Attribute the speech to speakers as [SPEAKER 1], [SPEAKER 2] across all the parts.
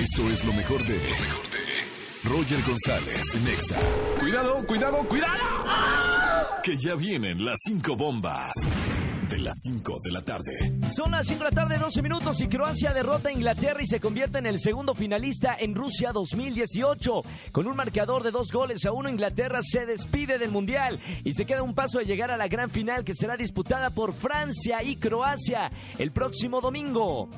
[SPEAKER 1] Esto es lo mejor de. Roger González, Nexa.
[SPEAKER 2] Cuidado, cuidado, cuidado.
[SPEAKER 1] Que ya vienen las cinco bombas de las 5 de la tarde.
[SPEAKER 3] Son las 5 de la tarde, 12 minutos y Croacia derrota a Inglaterra y se convierte en el segundo finalista en Rusia 2018. Con un marcador de dos goles a uno, Inglaterra se despide del Mundial y se queda un paso de llegar a la gran final que será disputada por Francia y Croacia el próximo domingo.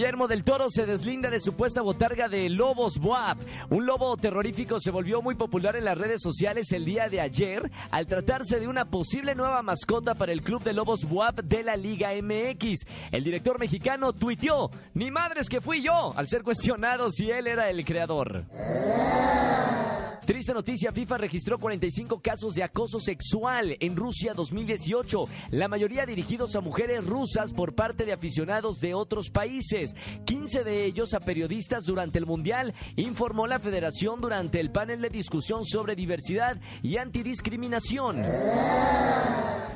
[SPEAKER 3] Guillermo del Toro se deslinda de su puesta botarga de Lobos Boab. Un lobo terrorífico se volvió muy popular en las redes sociales el día de ayer al tratarse de una posible nueva mascota para el club de Lobos Boab de la Liga MX. El director mexicano tuiteó, ni madres que fui yo, al ser cuestionado si él era el creador. Triste noticia, FIFA registró 45 casos de acoso sexual en Rusia 2018, la mayoría dirigidos a mujeres rusas por parte de aficionados de otros países, 15 de ellos a periodistas durante el Mundial, informó la federación durante el panel de discusión sobre diversidad y antidiscriminación.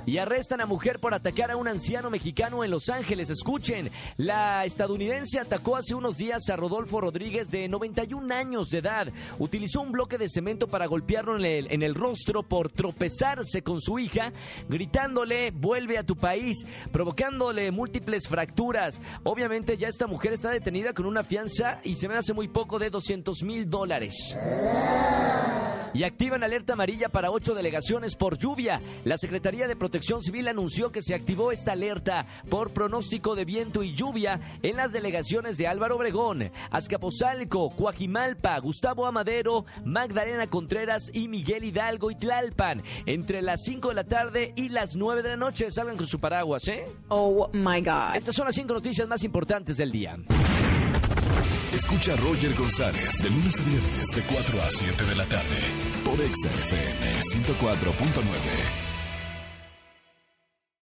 [SPEAKER 3] Y arrestan a mujer por atacar a un anciano mexicano en Los Ángeles. Escuchen, la estadounidense atacó hace unos días a Rodolfo Rodríguez de 91 años de edad. Utilizó un bloque de cemento para golpearlo en el, en el rostro por tropezarse con su hija, gritándole, vuelve a tu país, provocándole múltiples fracturas. Obviamente ya esta mujer está detenida con una fianza y se me hace muy poco de 200 mil dólares y activan alerta amarilla para ocho delegaciones por lluvia. La Secretaría de Protección Civil anunció que se activó esta alerta por pronóstico de viento y lluvia en las delegaciones de Álvaro Obregón, Azcapotzalco, Coajimalpa, Gustavo Amadero, Magdalena Contreras y Miguel Hidalgo y Tlalpan entre las 5 de la tarde y las 9 de la noche. Salgan con su paraguas, ¿eh?
[SPEAKER 4] Oh my God.
[SPEAKER 3] Estas son las cinco noticias más importantes del día.
[SPEAKER 1] Escucha a Roger González de lunes a viernes de 4 a 7 de la tarde por Exa FM 104.9.